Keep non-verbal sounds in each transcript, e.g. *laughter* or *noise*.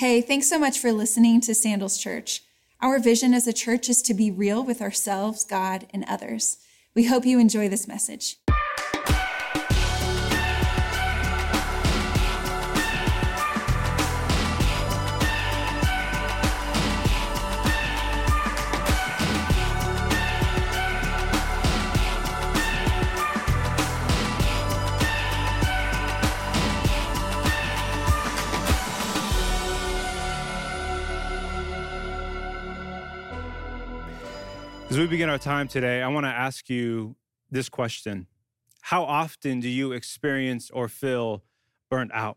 Hey, thanks so much for listening to Sandals Church. Our vision as a church is to be real with ourselves, God, and others. We hope you enjoy this message. We begin our time today, I want to ask you this question How often do you experience or feel burnt out?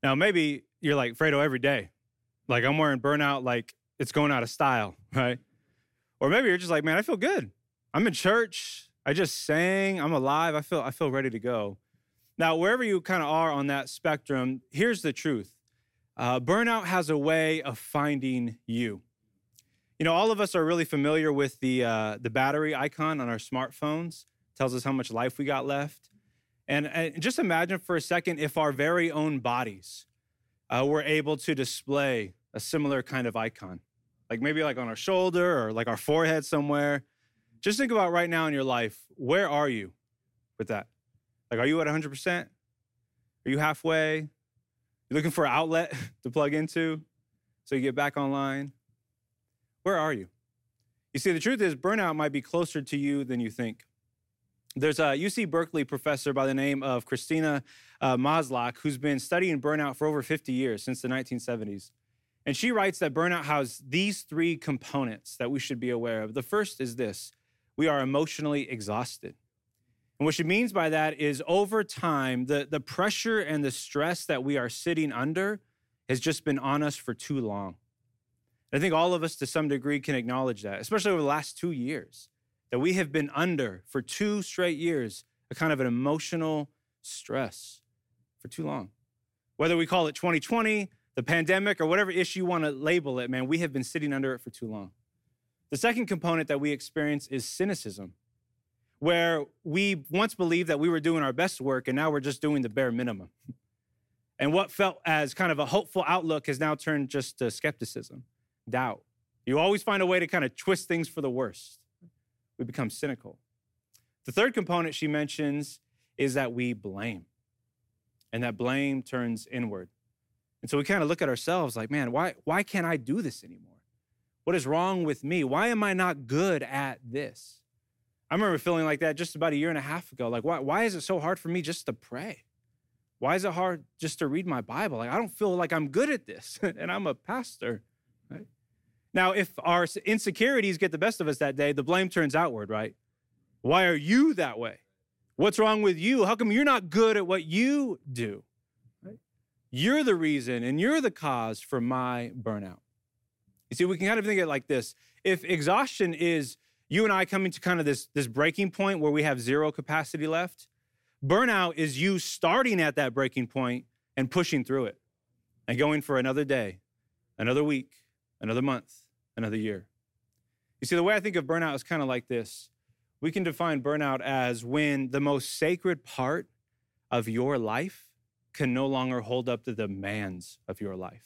Now, maybe you're like, Fredo, every day. Like, I'm wearing burnout like it's going out of style, *laughs* right? Or maybe you're just like, man, I feel good. I'm in church. I just sang. I'm alive. I feel, I feel ready to go. Now, wherever you kind of are on that spectrum, here's the truth uh, burnout has a way of finding you. You know, all of us are really familiar with the uh, the battery icon on our smartphones. Tells us how much life we got left. And, and just imagine for a second if our very own bodies uh, were able to display a similar kind of icon, like maybe like on our shoulder or like our forehead somewhere. Just think about right now in your life, where are you with that? Like, are you at 100%? Are you halfway? You're looking for an outlet *laughs* to plug into so you get back online? Where are you? You see, the truth is, burnout might be closer to you than you think. There's a UC Berkeley professor by the name of Christina uh, Maslach who's been studying burnout for over 50 years, since the 1970s. And she writes that burnout has these three components that we should be aware of. The first is this we are emotionally exhausted. And what she means by that is over time, the, the pressure and the stress that we are sitting under has just been on us for too long. I think all of us to some degree can acknowledge that, especially over the last two years, that we have been under for two straight years a kind of an emotional stress for too long. Whether we call it 2020, the pandemic, or whatever issue you want to label it, man, we have been sitting under it for too long. The second component that we experience is cynicism, where we once believed that we were doing our best work and now we're just doing the bare minimum. And what felt as kind of a hopeful outlook has now turned just to skepticism doubt. You always find a way to kind of twist things for the worst. We become cynical. The third component she mentions is that we blame, and that blame turns inward. And so we kind of look at ourselves like, man, why, why can't I do this anymore? What is wrong with me? Why am I not good at this? I remember feeling like that just about a year and a half ago. Like, why, why is it so hard for me just to pray? Why is it hard just to read my Bible? Like, I don't feel like I'm good at this, *laughs* and I'm a pastor. Now, if our insecurities get the best of us that day, the blame turns outward, right? Why are you that way? What's wrong with you? How come you're not good at what you do? You're the reason and you're the cause for my burnout. You see, we can kind of think of it like this. If exhaustion is you and I coming to kind of this, this breaking point where we have zero capacity left, burnout is you starting at that breaking point and pushing through it and going for another day, another week, another month, another year. You see, the way I think of burnout is kind of like this. We can define burnout as when the most sacred part of your life can no longer hold up the demands of your life.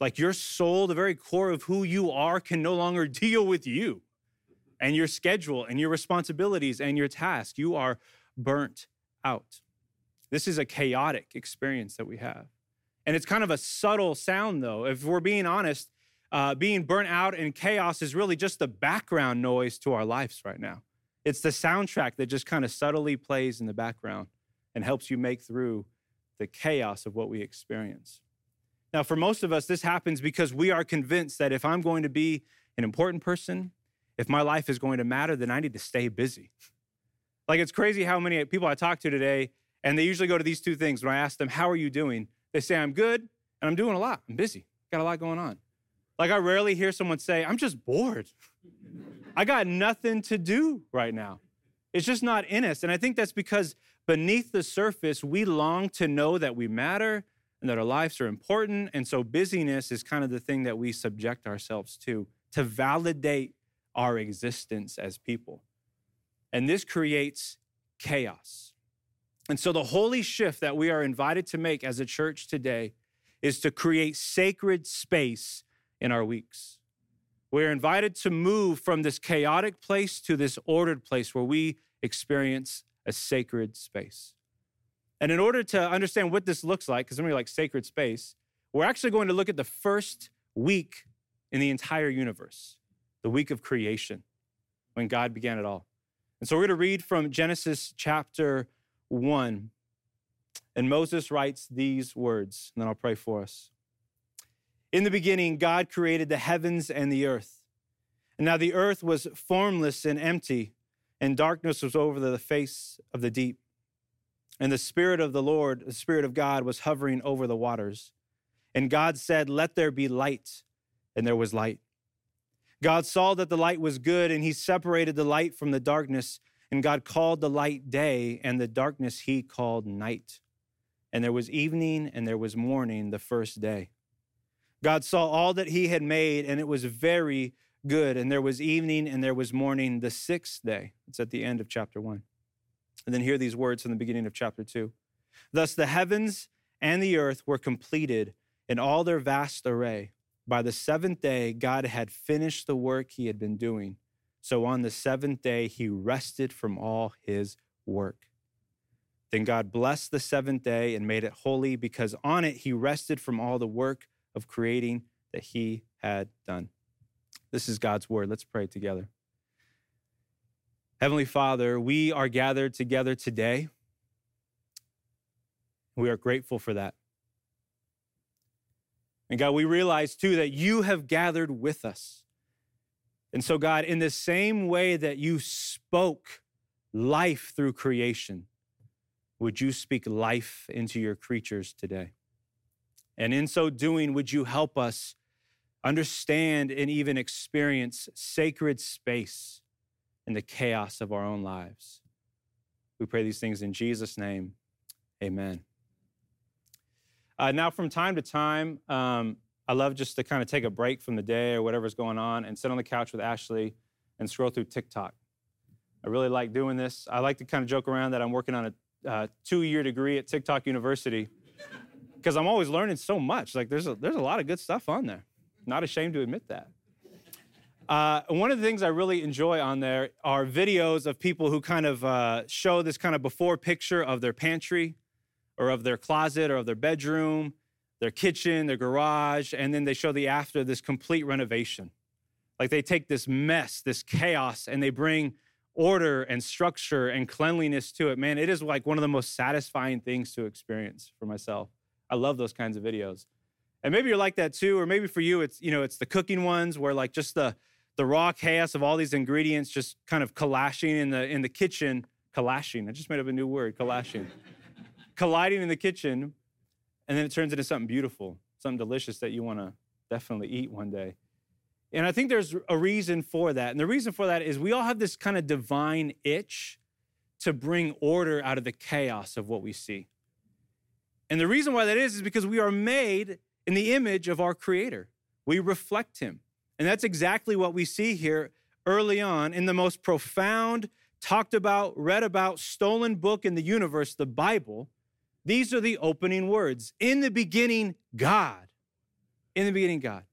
Like your soul, the very core of who you are, can no longer *laughs* deal with you and your schedule and your responsibilities and your tasks. You are burnt out. This is a chaotic experience that we have. And it's kind of a subtle sound, though. If we're being honest, uh, being burnt out and chaos is really just the background noise to our lives right now. It's the soundtrack that just kind of subtly plays in the background and helps you make through the chaos of what we experience. Now, for most of us, this happens because we are convinced that if I'm going to be an important person, if my life is going to matter, then I need to stay busy. Like, it's crazy how many people I talk to today, and they usually go to these two things. When I ask them, How are you doing? They say, I'm good, and I'm doing a lot. I'm busy, got a lot going on. Like, I rarely hear someone say, I'm just bored. I got nothing to do right now. It's just not in us. And I think that's because beneath the surface, we long to know that we matter and that our lives are important. And so busyness is kind of the thing that we subject ourselves to, to validate our existence as people. And this creates chaos. And so the holy shift that we are invited to make as a church today is to create sacred space in our weeks. We're invited to move from this chaotic place to this ordered place where we experience a sacred space. And in order to understand what this looks like, because somebody like sacred space, we're actually going to look at the first week in the entire universe, the week of creation, when God began it all. And so we're going to read from Genesis chapter 1. And Moses writes these words, and then I'll pray for us. In the beginning, God created the heavens and the earth. And now the earth was formless and empty, and darkness was over the face of the deep. And the Spirit of the Lord, the Spirit of God, was hovering over the waters. And God said, Let there be light. And there was light. God saw that the light was good, and he separated the light from the darkness. And God called the light day, and the darkness he called night. And there was evening, and there was morning the first day. God saw all that he had made, and it was very good. And there was evening, and there was morning the sixth day. It's at the end of chapter one. And then hear these words from the beginning of chapter two. Thus the heavens and the earth were completed in all their vast array. By the seventh day, God had finished the work he had been doing. So on the seventh day, he rested from all his work. Then God blessed the seventh day and made it holy because on it he rested from all the work of creating that he had done. This is God's word. Let's pray together. Heavenly Father, we are gathered together today. We are grateful for that. And God, we realize too that you have gathered with us. And so, God, in the same way that you spoke life through creation, would you speak life into your creatures today? And in so doing, would you help us understand and even experience sacred space in the chaos of our own lives? We pray these things in Jesus' name. Amen. Uh, now, from time to time, um, I love just to kind of take a break from the day or whatever's going on and sit on the couch with Ashley and scroll through TikTok. I really like doing this. I like to kind of joke around that I'm working on a uh, two-year degree at TikTok University because I'm always learning so much. Like there's a, there's a lot of good stuff on there. Not ashamed to admit that. Uh, one of the things I really enjoy on there are videos of people who kind of uh, show this kind of before picture of their pantry or of their closet or of their bedroom, their kitchen, their garage, and then they show the after this complete renovation. Like they take this mess, this chaos, and they bring order and structure and cleanliness to it. Man, it is like one of the most satisfying things to experience for myself. I love those kinds of videos. And maybe you're like that too, or maybe for you it's, you know, it's the cooking ones where like just the the raw chaos of all these ingredients just kind of collashing in the in the kitchen, collashing. I just made up a new word, collashing *laughs* colliding in the kitchen, and then it turns into something beautiful, something delicious that you want to definitely eat one day. And I think there's a reason for that. And the reason for that is we all have this kind of divine itch to bring order out of the chaos of what we see. And the reason why that is is because we are made in the image of our creator. We reflect him. And that's exactly what we see here early on in the most profound, talked about, read about, stolen book in the universe, the Bible. These are the opening words. In the beginning, God. In the beginning, God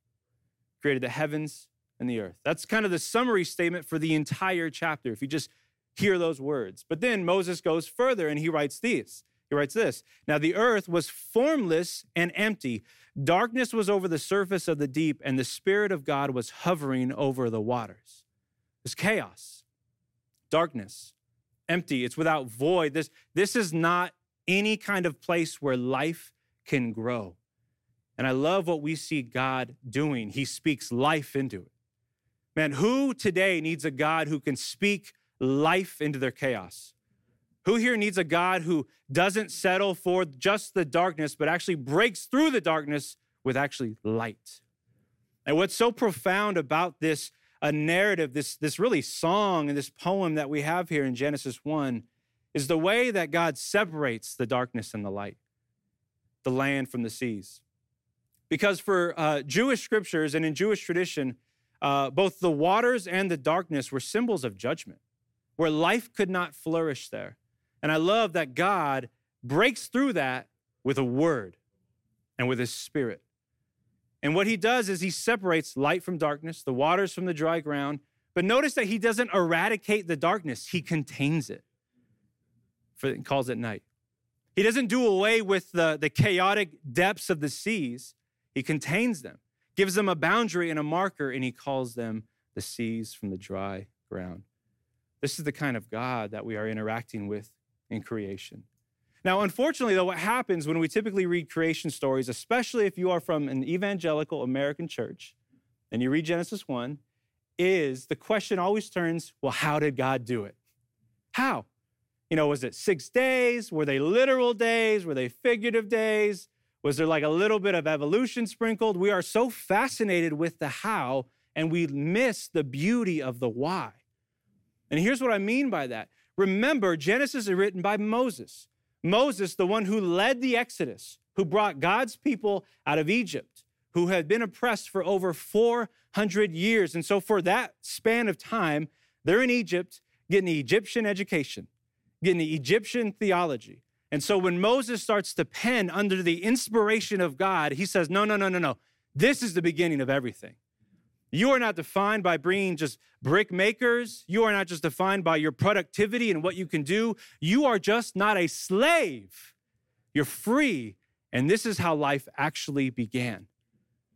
created the heavens and the earth. That's kind of the summary statement for the entire chapter, if you just hear those words. But then Moses goes further and he writes these. Writes this Now the earth was formless and empty. Darkness was over the surface of the deep, and the Spirit of God was hovering over the waters. It's chaos, darkness, empty. It's without void. This, this is not any kind of place where life can grow. And I love what we see God doing. He speaks life into it. Man, who today needs a God who can speak life into their chaos? Who here needs a God who doesn't settle for just the darkness, but actually breaks through the darkness with actually light? And what's so profound about this a narrative, this, this really song and this poem that we have here in Genesis 1 is the way that God separates the darkness and the light, the land from the seas. Because for uh, Jewish scriptures and in Jewish tradition, uh, both the waters and the darkness were symbols of judgment, where life could not flourish there. And I love that God breaks through that with a word. and with his spirit. And what he does is he separates light from darkness, the waters from the dry ground. But notice that he doesn't eradicate the darkness, he contains it. For, he calls it night. He doesn't do away with the, the chaotic depths of the seas, he contains them, gives them a boundary and a marker, and he calls them the seas from the dry ground. This is the kind of God that we are interacting with in creation. Now, unfortunately, though, what happens when we typically read creation stories, especially if you are from an evangelical American church and you read Genesis 1, is the question always turns, well, how did God do it? How? You know, was it six days? Were they literal days? Were they figurative days? Was there like a little bit of evolution sprinkled? We are so fascinated with the how, and we miss the beauty of the why. And here's what I mean by that. Remember, Genesis is written by Moses. Moses, the one who led the Exodus, who brought God's people out of Egypt, who had been oppressed for over 400 years. And so, for that span of time, they're in Egypt getting the Egyptian education, getting the Egyptian theology. And so, when Moses starts to pen under the inspiration of God, he says, No, no, no, no, no. This is the beginning of everything. You are not defined by being just brick makers. You are not just defined by your productivity and what you can do. You are just not a slave. You're free. And this is how life actually began.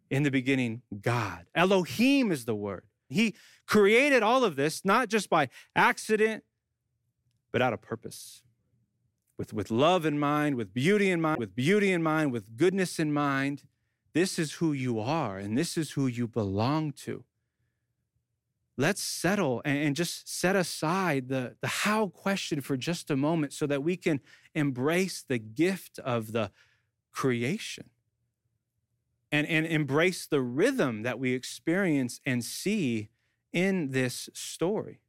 In the beginning, God. Elohim is the word. He created all of this, not just by accident, but out of purpose. With, with love in mind, with beauty in mind, with beauty in mind, with goodness in mind. This is who you are, and this is who you belong to. Let's settle and just set aside the, the how question for just a moment so that we can embrace the gift of the creation and, and embrace the rhythm that we experience and see in this story.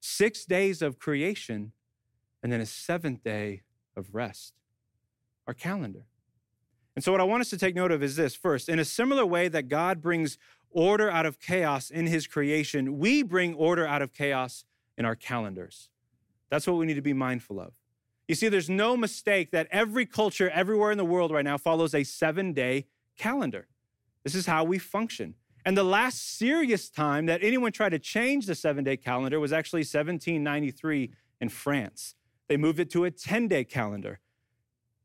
Six days of creation and then a seventh day of rest, our calendar. And so, what I want us to take note of is this first, in a similar way that God brings order out of chaos in his creation, we bring order out of chaos in our calendars. That's what we need to be mindful of. You see, there's no mistake that every culture everywhere in the world right now follows a seven day calendar. This is how we function. And the last serious time that anyone tried to change the seven day calendar was actually 1793 in France. They moved it to a 10 day calendar.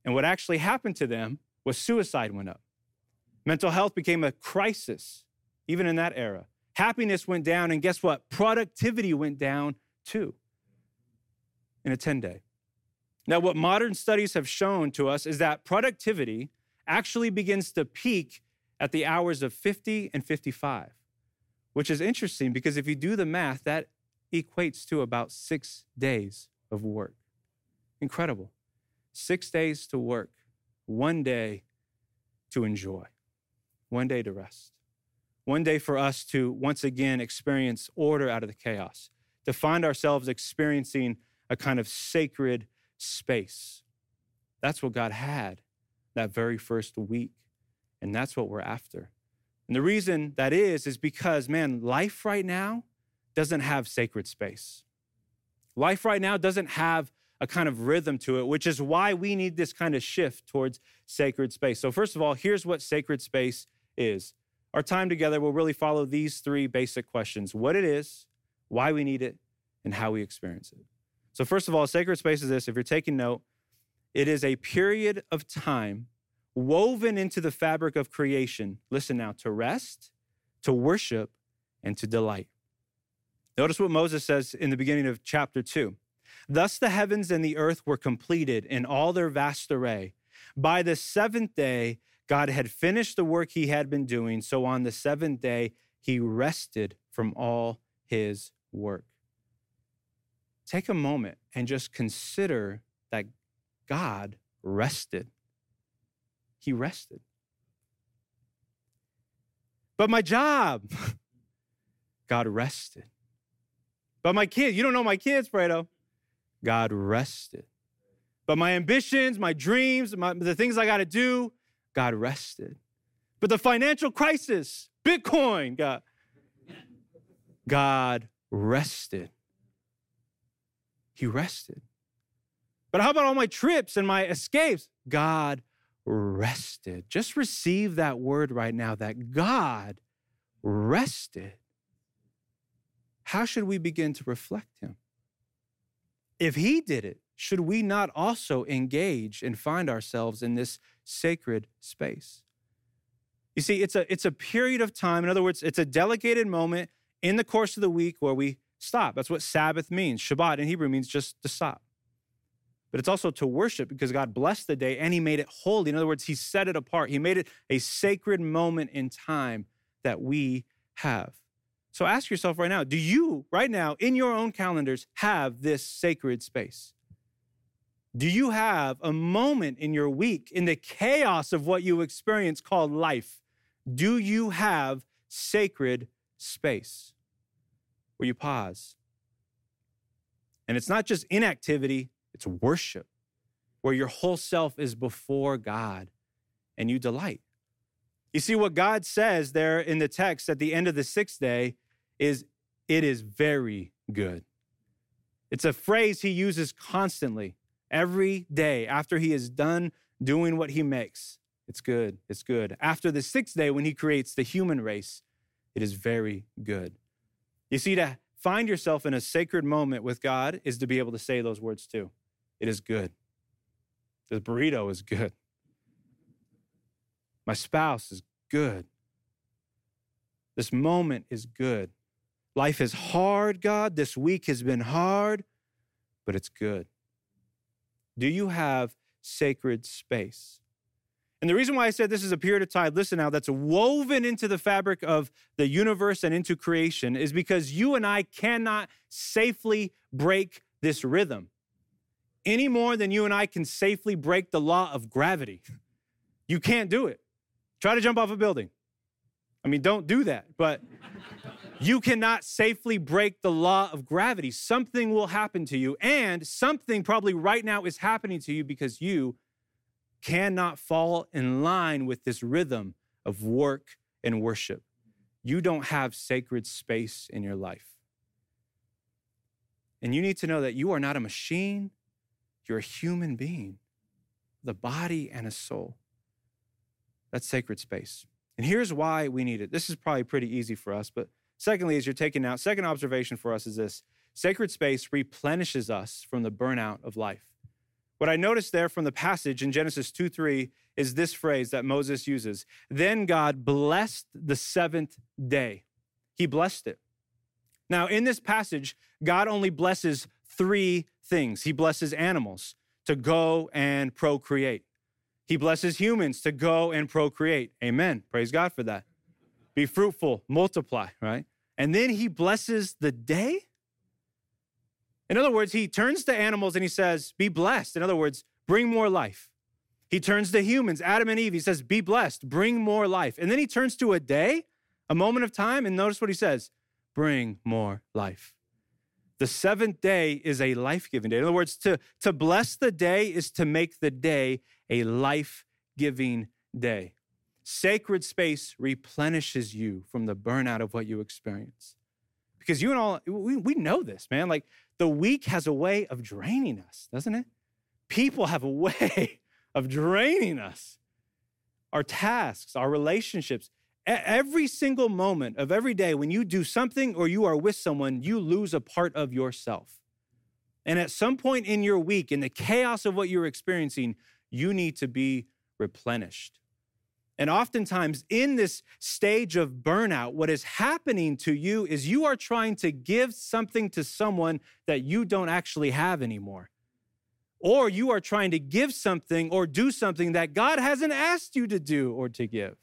And what actually happened to them was suicide went up. Mental health became a crisis, even in that era. Happiness went down, and guess what? Productivity went down too in a 10 day. Now, what modern studies have shown to us is that productivity actually begins to peak at the hours of 50 and 55, which is interesting because if you do the math, that equates to about six days of work. Incredible. Six days to work one day to enjoy, one day to rest, one day for us to once again experience order out of the chaos, to find ourselves experiencing a kind of sacred space. That's what God had that very first week, and that's what we're after. And the reason that is, is because, man, life right now doesn't have sacred space. Life right now doesn't have a kind of rhythm to it, which is why we need this kind of shift towards sacred space. So, first of all, here's what sacred space is. Our time together will really follow these three basic questions what it is, why we need it, and how we experience it. So, first of all, sacred space is this if you're taking note, it is a period of time woven into the fabric of creation. Listen now to rest, to worship, and to delight. Notice what Moses says in the beginning of chapter 2. Thus the heavens and the earth were completed in all their vast array. By the seventh day, God had finished the work he had been doing. So on the seventh day, he rested from all his work. Take a moment and just consider that God rested. He rested. But my job, *laughs* God rested. But my kids, you don't know my kids, Fredo. God rested. But my ambitions, my dreams, my, the things I got to do, God rested. But the financial crisis, Bitcoin, God, God rested. He rested. But how about all my trips and my escapes? God rested. Just receive that word right now that God rested. How should we begin to reflect him? If he did it, should we not also engage and find ourselves in this sacred space? You see, it's a, it's a period of time. In other words, it's a delegated moment in the course of the week where we stop. That's what Sabbath means. Shabbat in Hebrew means just to stop. But it's also to worship because God blessed the day and He made it holy. In other words, He set it apart. He made it a sacred moment in time that we have. So ask yourself right now do you, right now, in your own calendars, have this sacred space? Do you have a moment in your week, in the chaos of what you experience called life? Do you have sacred space where you pause? And it's not just inactivity, it's worship, where your whole self is before God and you delight. You see, what God says there in the text at the end of the sixth day is, it is very good. It's a phrase he uses constantly, every day after he is done doing what he makes. It's good. It's good. After the sixth day, when he creates the human race, it is very good. You see, to find yourself in a sacred moment with God is to be able to say those words too. It is good. The burrito is good. My spouse is good. This moment is good. Life is hard, God. This week has been hard, but it's good. Do you have sacred space? And the reason why I said this is a period of time, listen now, that's woven into the fabric of the universe and into creation is because you and I cannot safely break this rhythm any more than you and I can safely break the law of gravity. *laughs* You can't do it. Try to jump off a building. I mean, don't do that, but you cannot safely break the law of gravity. Something will happen to you, and something probably right now is happening to you because you cannot fall in line with this rhythm of work and worship. You don't have sacred space in your life. And you need to know that you are not a machine, you're a human being, the body and a soul. That's sacred space. And here's why we need it. This is probably pretty easy for us, but secondly, as you're taking out, second observation for us is this sacred space replenishes us from the burnout of life. What I noticed there from the passage in Genesis 2 3 is this phrase that Moses uses Then God blessed the seventh day. He blessed it. Now, in this passage, God only blesses three things He blesses animals to go and procreate, He blesses humans to go and procreate. Amen. Praise God for that. Be fruitful, multiply, right? And then He blesses the day. In other words, He turns to animals and He says, Be blessed. In other words, bring more life. He turns to humans, Adam and Eve. He says, Be blessed, bring more life. And then He turns to a day, a moment of time, and notice what He says bring more life. The seventh day is a life giving day. In other words, to, to bless the day is to make the day a life giving day. Sacred space replenishes you from the burnout of what you experience. Because you and all, we, we know this, man. Like the week has a way of draining us, doesn't it? People have a *laughs* way of draining us. Our tasks, our relationships, Every single moment of every day, when you do something or you are with someone, you lose a part of yourself. And at some point in your week, in the chaos of what you're experiencing, you need to be replenished. And oftentimes, in this stage of burnout, what is happening to you is you are trying to give something to someone that you don't actually have anymore. Or you are trying to give something or do something that God hasn't asked you to do or to give.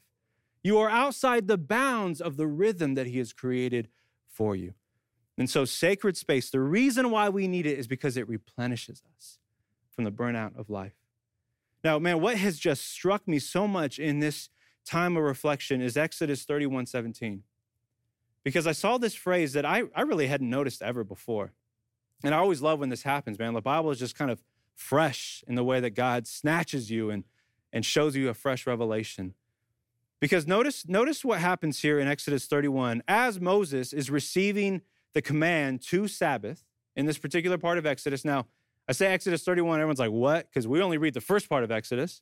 You are outside the bounds of the rhythm that He has created for you. And so, sacred space, the reason why we need it is because it replenishes us from the burnout of life. Now, man, what has just struck me so much in this time of reflection is Exodus 31 17. Because I saw this phrase that I, I really hadn't noticed ever before. And I always love when this happens, man. The Bible is just kind of fresh in the way that God snatches you and, and shows you a fresh revelation. Because notice, notice what happens here in Exodus 31. As Moses is receiving the command to Sabbath in this particular part of Exodus. Now, I say Exodus 31, everyone's like, what? Because we only read the first part of Exodus.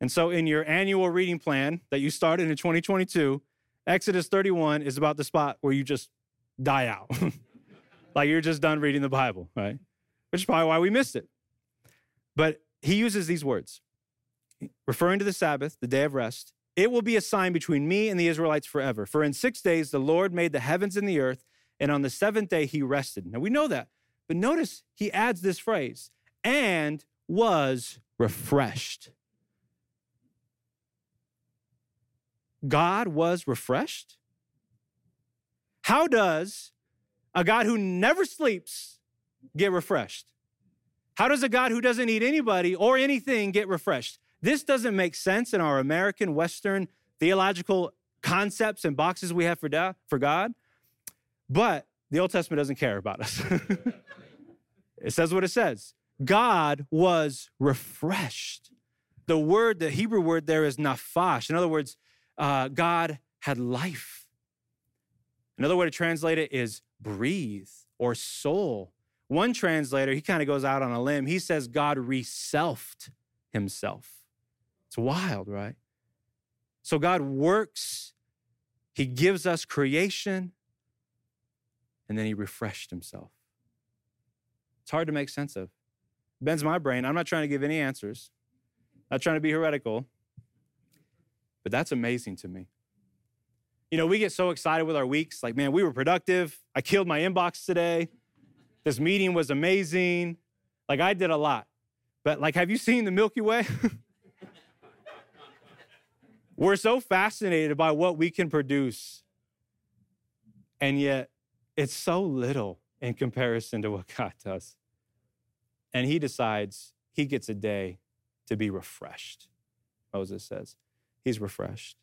And so, in your annual reading plan that you started in 2022, Exodus 31 is about the spot where you just die out. *laughs* like you're just done reading the Bible, right? Which is probably why we missed it. But he uses these words, referring to the Sabbath, the day of rest. It will be a sign between me and the Israelites forever. For in six days the Lord made the heavens and the earth, and on the seventh day he rested. Now we know that. But notice he adds this phrase, and was refreshed. God was refreshed? How does a God who never sleeps get refreshed? How does a God who doesn't need anybody or anything get refreshed? This doesn't make sense in our American Western theological concepts and boxes we have for, for God. But the Old Testament doesn't care about us. *laughs* it says what it says God was refreshed. The word, the Hebrew word there is nafash. In other words, uh, God had life. Another way to translate it is breathe or soul. One translator, he kind of goes out on a limb. He says God reselfed himself. It's wild, right? So God works, he gives us creation, and then he refreshed himself. It's hard to make sense of. Bends my brain. I'm not trying to give any answers, not trying to be heretical, but that's amazing to me. You know, we get so excited with our weeks. Like, man, we were productive. I killed my inbox today. This meeting was amazing. Like, I did a lot. But, like, have you seen the Milky Way? *laughs* we're so fascinated by what we can produce. And yet, it's so little in comparison to what *laughs* God does. And he decides he gets a day to be refreshed, Moses says. He's refreshed.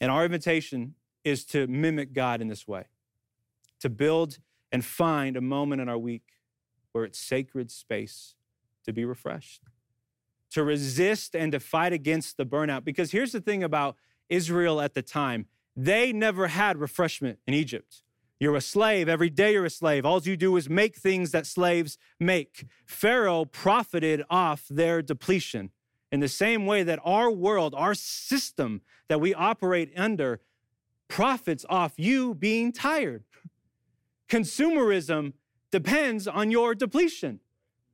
And our invitation is to mimic God in this way, to build and find a moment in our week where it's sacred space to be refreshed, to resist and to fight against the burnout. Because here's the thing about Israel at the time they never had refreshment in Egypt. You're a slave. Every day you're a slave. All you do is make things that slaves make. Pharaoh profited off their depletion in the same way that our world, our system that we operate under, profits off you being tired. Consumerism depends on your depletion.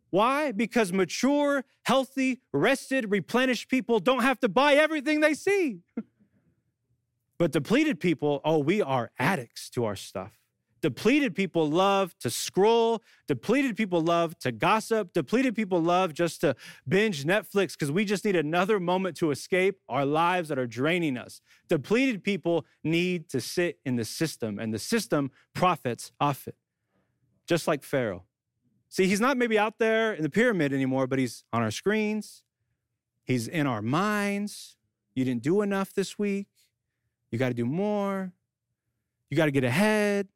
Why? Because mature, healthy, rested, replenished people don't have to buy everything they see. *laughs* but depleted people, oh, we are addicts to our stuff. Depleted people love to scroll. Depleted people love to gossip. Depleted people love just to binge Netflix because we just need another moment to escape our lives that are draining us. Depleted people need to sit in the system, and the system profits off it, just like Pharaoh. See, he's not maybe out there in the pyramid anymore, but he's on our screens, he's in our minds. You didn't do enough this week. You got to do more. You got to get ahead.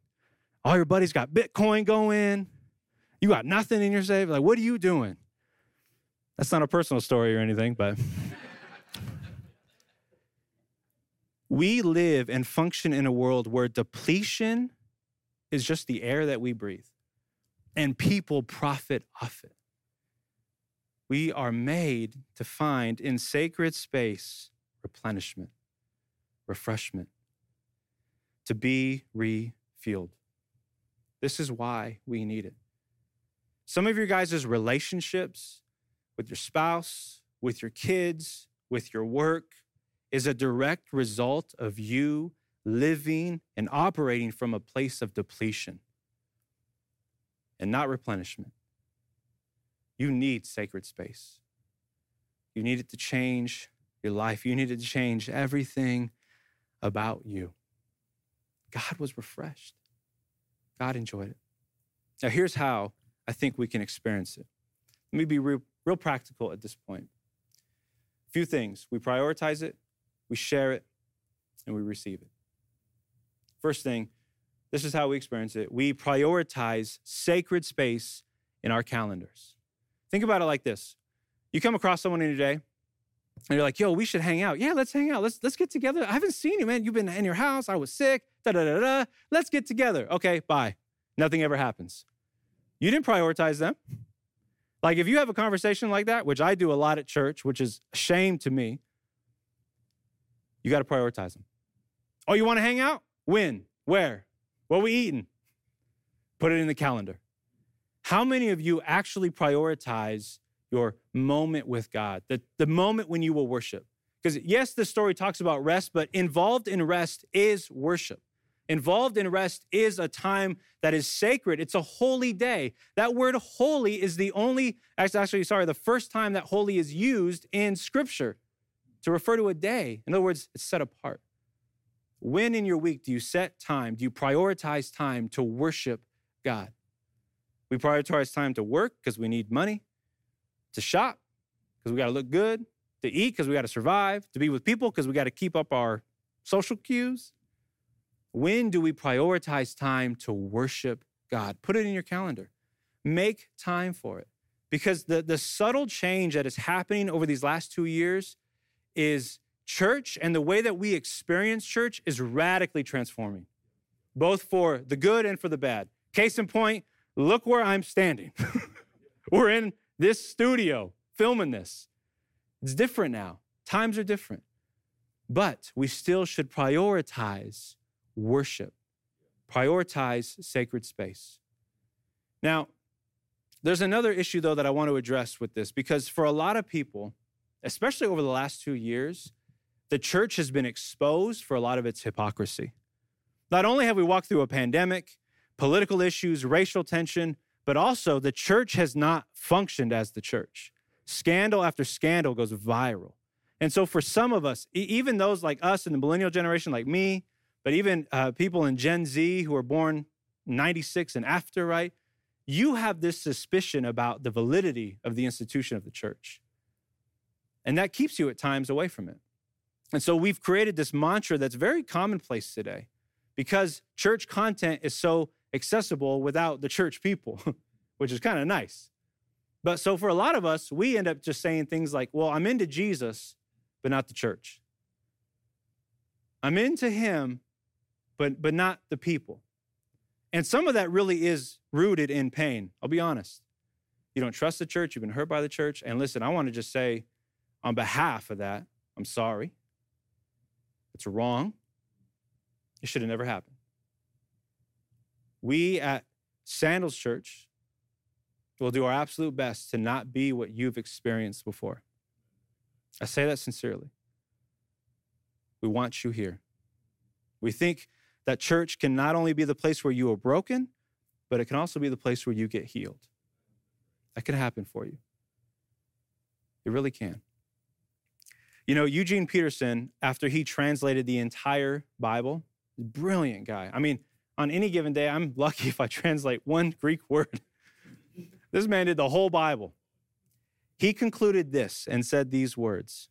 All your buddies got Bitcoin going. You got nothing in your safe. Like, what are you doing? That's not a personal story or anything, but *laughs* we live and function in a world where depletion is just the air that we breathe, and people profit off it. We are made to find in sacred space replenishment, refreshment, to be refueled. This is why we need it. Some of your guys' relationships with your spouse, with your kids, with your work is a direct result of you living and operating from a place of depletion and not replenishment. You need sacred space. You need it to change your life. You need it to change everything about you. God was refreshed. God enjoyed it. Now, here's how I think we can experience it. Let me be real, real practical at this point. A few things we prioritize it, we share it, and we receive it. First thing, this is how we experience it. We prioritize sacred space in our calendars. Think about it like this you come across someone in your day, and you're like, yo, we should hang out. Yeah, let's hang out. Let's, let's get together. I haven't seen you, man. You've been in your house. I was sick da da da da. Let's get together. Okay, bye. Nothing ever happens. You didn't prioritize them. Like if you have a conversation like that, which I do a lot at church, which is a shame to me, you got to prioritize them. Oh, you want to hang out? When? Where? What we eating? Put it in the calendar. How many of you actually prioritize your moment with God, the, the moment when you will worship? Because yes, the story talks about rest, but involved in rest is worship. Involved in rest is a time that is sacred. It's a holy day. That word holy is the only, actually, sorry, the first time that holy is used in scripture to refer to a day. In other words, it's set apart. When in your week do you set time, do you prioritize time to worship God? We prioritize time to work because we need money, to shop because we got to look good, to eat because we got to survive, to be with people because we got to keep up our social cues. When do we prioritize time to worship God? Put it in your calendar. Make time for it. Because the, the subtle change that is happening over these last two years is church and the way that we experience church is radically transforming, both for the good and for the bad. Case in point, look where I'm standing. *laughs* We're in this studio filming this. It's different now. Times are different. But we still should prioritize worship, prioritize sacred space. Now, there's another issue, though, that I want to address with this because for a lot of people, especially over the last two years, the church has been exposed for a lot of its hypocrisy. Not only have we walked through a pandemic, political issues, racial tension, but also the church has not functioned as the church. Scandal after scandal goes viral. And so, for some of us, even those like us in the millennial generation, like me, but even uh, people in Gen Z who are born 96 and after, right? You have this suspicion about the validity of the institution of the church. And that keeps you at times away from it. And so we've created this mantra that's very commonplace today because church content is so accessible without the church people, *laughs* which is kind of nice. But so for a lot of us, we end up just saying things like, well, I'm into Jesus, but not the church. I'm into him, but, but not the people. And some of that really is rooted in pain. I'll be honest. You don't trust the church, you've been hurt by the church. And listen, I want to just say, on behalf of that, I'm sorry. It's wrong. It should have never happened. We at Sandals Church will do our absolute best to not be what you've experienced before. I say that sincerely. We want you here. We think that church can not only be the place where you are broken, but it can also be the place where you get healed. That can happen for you. It really can. You know, Eugene Peterson, after he translated the entire Bible, brilliant guy. I mean, on any given day, I'm lucky *laughs* if I translate one Greek word. *laughs* this man did the whole Bible. He concluded this and said these words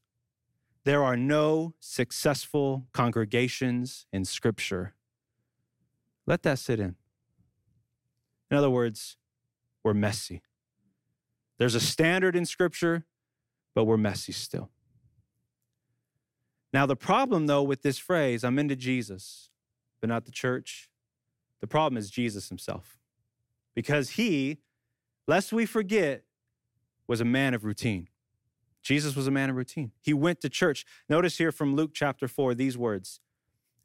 There are no successful congregations in Scripture. Let that sit in. In other words, we're messy. There's a standard in Scripture, but we're messy still. Now, the problem, though, with this phrase, I'm into Jesus, but not the church, the problem is Jesus himself. Because he, lest we forget, was a man of routine. Jesus was a man of routine. He went to church. Notice here from Luke chapter 4 these words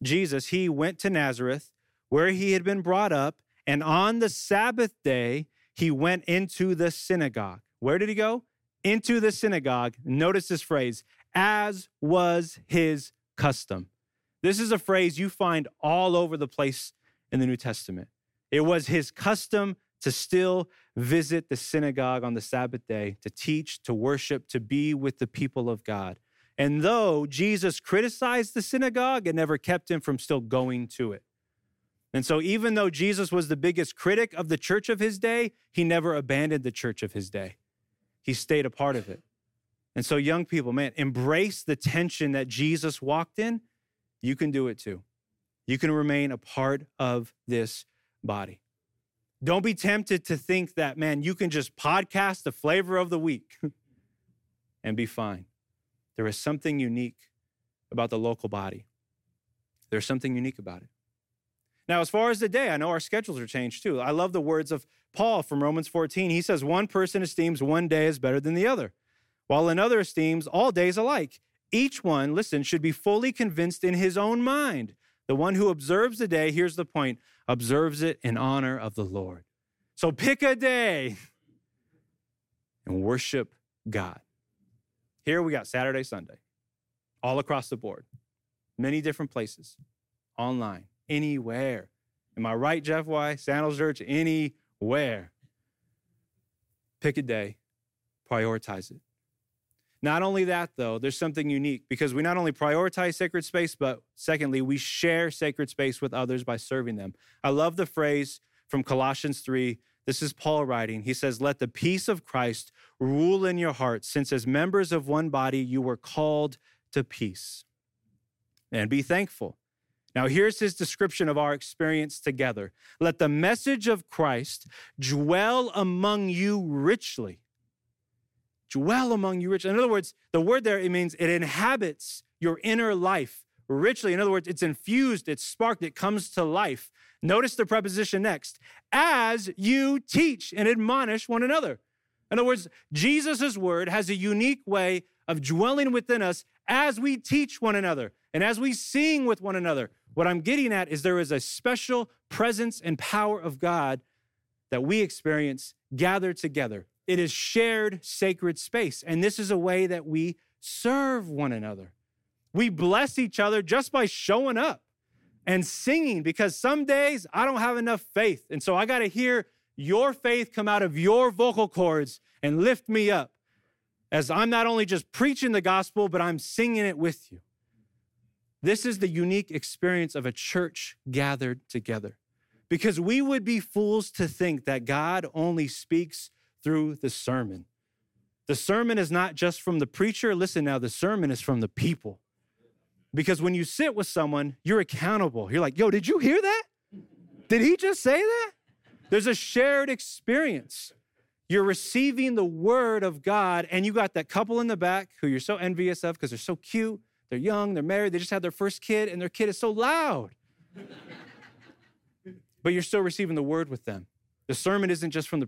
Jesus, he went to Nazareth, where he had been brought up, and on the Sabbath day, he went into the synagogue. Where did he go? Into the synagogue. Notice this phrase as was his custom. This is a phrase you find all over the place in the New Testament. It was his custom to still visit the synagogue on the Sabbath day, to teach, to worship, to be with the people of God. And though Jesus criticized the synagogue, it never kept him from still going to it. And so, even though Jesus was the biggest critic of the church of his day, he never abandoned the church of his day. He stayed a part of it. And so, young people, man, embrace the tension that Jesus walked in. You can do it too. You can remain a part of this body. Don't be tempted to think that, man, you can just podcast the flavor of the week *laughs* and be fine. There is something unique about the local body. There's something unique about it. Now, as far as the day, I know our schedules are changed too. I love the words of Paul from Romans 14. He says, One person esteems one day as better than the other, while another esteems all days alike. Each one, listen, should be fully convinced in his own mind. The one who observes the day, here's the point, observes it in honor of the Lord. So pick a day and worship God. Here we got Saturday, Sunday, all across the board, many different places, online, anywhere. Am I right, Jeff Y? Sandals Church, anywhere. Pick a day, prioritize it. Not only that, though, there's something unique because we not only prioritize sacred space, but secondly, we share sacred space with others by serving them. I love the phrase from Colossians 3. This is Paul writing. He says, Let the peace of Christ rule in your hearts, since as members of one body you were called to peace. And be thankful. Now, here's his description of our experience together. Let the message of Christ dwell among you richly dwell among you richly. In other words, the word there, it means it inhabits your inner life richly. In other words, it's infused, it's sparked, it comes to life. Notice the preposition next as you teach and admonish one another. In other words, Jesus' word has a unique way of dwelling within us as we teach one another and as we sing with one another. What I'm getting at is there is a special presence and power of God that we experience gathered together it is shared sacred space. And this is a way that we serve one another. We bless each other just by showing up and singing because some days I don't have enough faith. And so I got to hear your faith come out of your vocal cords and lift me up as I'm not only just preaching the gospel, but I'm singing it with you. This is the unique experience of a church gathered together because we would be fools to think that God only speaks through the sermon. The sermon is not just from the preacher. Listen now, the sermon is from the people. Because when you sit with someone, you're accountable. You're like, yo, did you hear that? Did he just say that? There's a shared experience. You're receiving the word of God, and you got that couple in the back who you're so envious of because they're so cute. They're young, they're married, they just had their first kid, and their kid is so loud. *laughs* but you're still receiving the word with them. The sermon isn't just from the